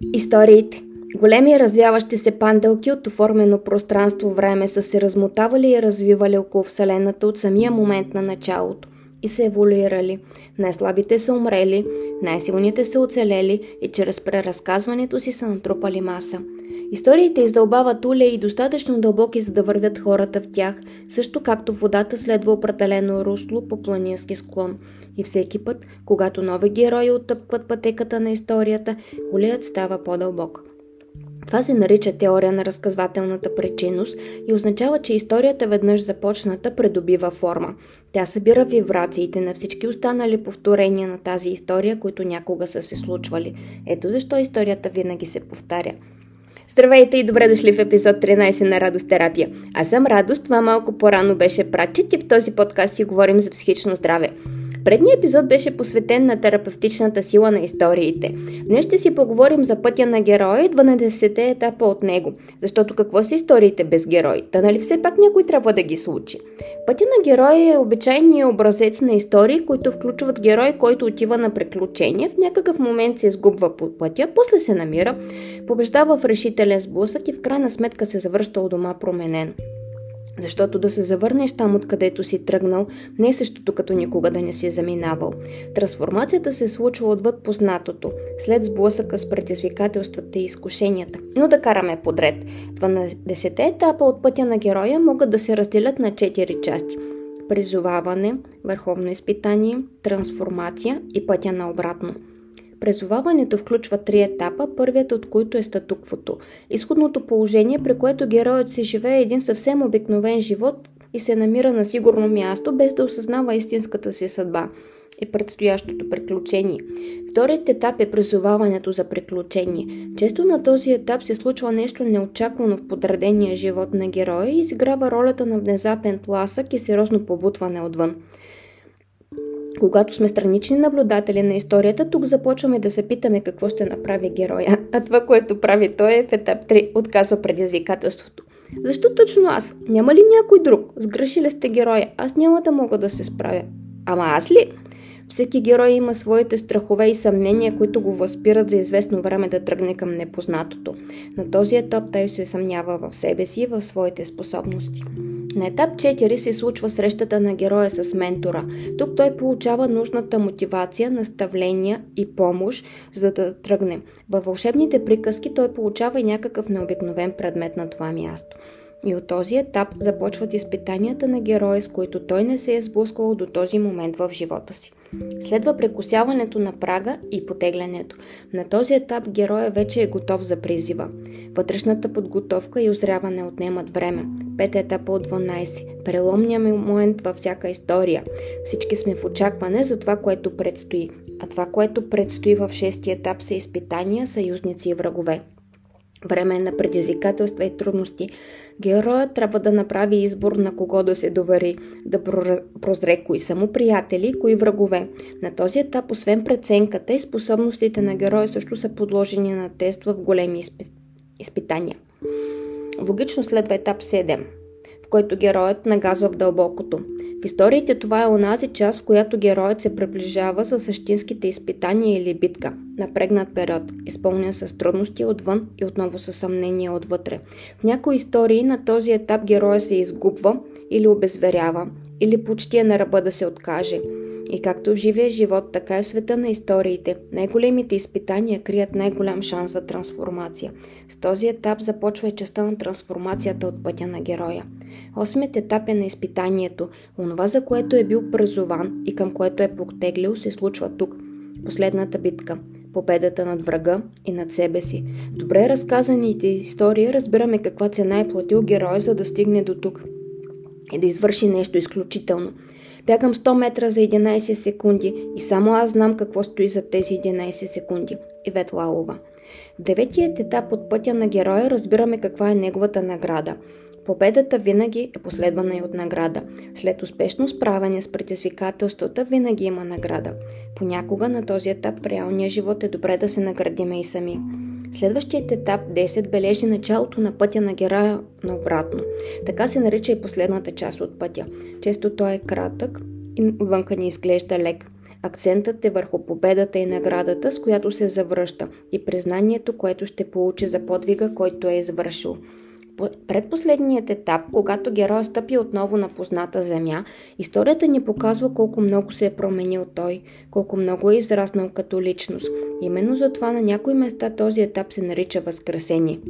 Историите Големи развяващи се панделки от оформено пространство-време са се размотавали и развивали около Вселената от самия момент на началото и са еволюирали. Най-слабите са умрели, най-силните са оцелели и чрез преразказването си са натрупали маса. Историите издълбават уле и достатъчно дълбоки, за да вървят хората в тях, също както водата следва определено русло по планински склон. И всеки път, когато нови герои оттъпкват пътеката на историята, улеят става по-дълбок. Това се нарича теория на разказвателната причинност и означава, че историята веднъж започната придобива форма. Тя събира вибрациите на всички останали повторения на тази история, които някога са се случвали. Ето защо историята винаги се повтаря. Здравейте и добре дошли в епизод 13 на Радост терапия. Аз съм Радост, това малко по-рано беше Прачет и в този подкаст си говорим за психично здраве. Предният епизод беше посветен на терапевтичната сила на историите. Днес ще си поговорим за пътя на героя и 12-те етапа от него. Защото какво са историите без герои? Та нали все пак някой трябва да ги случи? Пътя на героя е обичайният образец на истории, които включват герой, който отива на приключение, в някакъв момент се изгубва по пътя, после се намира, побеждава в решителен сблъсък и в крайна сметка се завръща у дома променен. Защото да се завърнеш там, откъдето си тръгнал, не е същото като никога да не си заминавал. Трансформацията се случва отвъд познатото, след сблъсъка с предизвикателствата и изкушенията. Но да караме подред. 12 етапа от пътя на героя могат да се разделят на 4 части. Призоваване, върховно изпитание, трансформация и пътя на обратно. Презоваването включва три етапа, първият от които е статуквото. Изходното положение, при което героят си живее един съвсем обикновен живот и се намира на сигурно място, без да осъзнава истинската си съдба и предстоящото приключение. Вторият етап е призоваването за приключение. Често на този етап се случва нещо неочаквано в подредения живот на героя и изиграва ролята на внезапен тласък и сериозно побутване отвън. Когато сме странични наблюдатели на историята, тук започваме да се питаме какво ще направи героя. А това, което прави той е в етап 3, отказва предизвикателството. Защо точно аз? Няма ли някой друг? Сгрешили сте героя. Аз няма да мога да се справя. Ама аз ли? Всеки герой има своите страхове и съмнения, които го възпират за известно време да тръгне към непознатото. На този етап той се съмнява в себе си и в своите способности. На етап 4 се случва срещата на героя с ментора. Тук той получава нужната мотивация, наставления и помощ, за да тръгне. Във вълшебните приказки той получава и някакъв необикновен предмет на това място. И от този етап започват изпитанията на героя, с които той не се е сблъсквал до този момент в живота си. Следва прекусяването на прага и потеглянето. На този етап героя вече е готов за призива. Вътрешната подготовка и озряване отнемат време. Пет етапа от 12. Преломния момент във всяка история. Всички сме в очакване за това, което предстои. А това, което предстои в шестия етап са изпитания, съюзници и врагове време на предизвикателства и трудности, героят трябва да направи избор на кого да се довери, да прозре кои са му приятели, кои врагове. На този етап, освен преценката и способностите на героя също са подложени на тест в големи изпитания. Логично следва етап 7 в който героят нагазва в дълбокото. В историите това е онази част, в която героят се приближава с същинските изпитания или битка. Напрегнат период, изпълнен с трудности отвън и отново с съмнения отвътре. В някои истории на този етап героя се изгубва или обезверява, или почти е на ръба да се откаже – и както в живия живот, така и в света на историите, най-големите изпитания крият най-голям шанс за трансформация. С този етап започва и частта на трансформацията от пътя на героя. Осмият етап е на изпитанието. Онова, за което е бил празован и към което е потеглил, се случва тук. Последната битка победата над врага и над себе си. В добре разказаните истории разбираме каква цена е платил герой, за да стигне до тук и да извърши нещо изключително. Бягам 100 метра за 11 секунди и само аз знам какво стои за тези 11 секунди. Ивет Лалова. В деветият етап от пътя на героя разбираме каква е неговата награда. Победата винаги е последвана и от награда. След успешно справяне с предизвикателствата винаги има награда. Понякога на този етап в реалния живот е добре да се наградиме и сами. Следващият етап 10 бележи началото на пътя на героя наобратно. Така се нарича и последната част от пътя. Често той е кратък и отвънка ни изглежда лек, Акцентът е върху победата и наградата, с която се завръща и признанието, което ще получи за подвига, който е извършил. Предпоследният етап, когато герой стъпи отново на позната земя, историята ни показва колко много се е променил той, колко много е израснал като личност. Именно затова на някои места този етап се нарича Възкресение.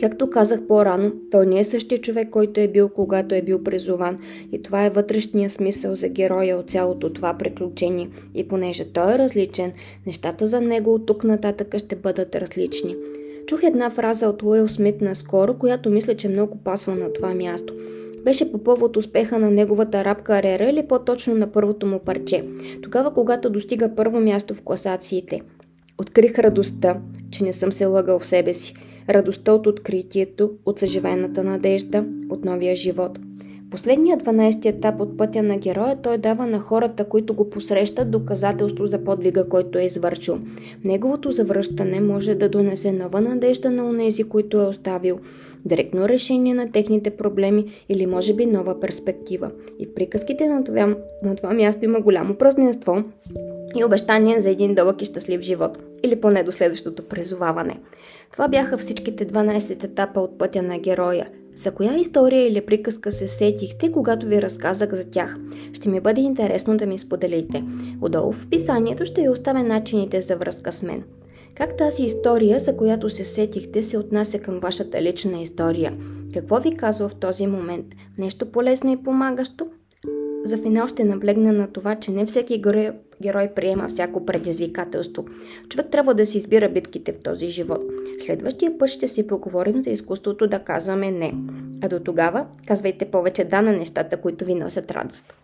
Както казах по-рано, той не е същия човек, който е бил, когато е бил призован. И това е вътрешния смисъл за героя от цялото това приключение. И понеже той е различен, нещата за него от тук нататък ще бъдат различни. Чух една фраза от Уил Смит наскоро, която мисля, че много пасва на това място. Беше по повод успеха на неговата рап кариера или по-точно на първото му парче. Тогава, когато достига първо място в класациите. Открих радостта, че не съм се лъгал в себе си. Радостта от откритието, от съживената надежда, от новия живот – Последният 12 етап от пътя на героя той дава на хората, които го посрещат, доказателство за подвига, който е извършил. Неговото завръщане може да донесе нова надежда на онези, които е оставил, директно решение на техните проблеми или може би нова перспектива. И в приказките на това, на това място има голямо празненство и обещание за един дълъг и щастлив живот, или поне до следващото призоваване. Това бяха всичките 12 етапа от пътя на героя – за коя история или приказка се сетихте, когато ви разказах за тях? Ще ми бъде интересно да ми споделите. Отдолу в описанието ще ви оставя начините за връзка с мен. Как тази история, за която се сетихте, се отнася към вашата лична история? Какво ви казва в този момент? Нещо полезно и помагащо? За финал ще наблегна на това, че не всеки герой, герой приема всяко предизвикателство. Човек трябва да си избира битките в този живот. Следващия път ще си поговорим за изкуството да казваме не. А до тогава казвайте повече да на нещата, които ви носят радост.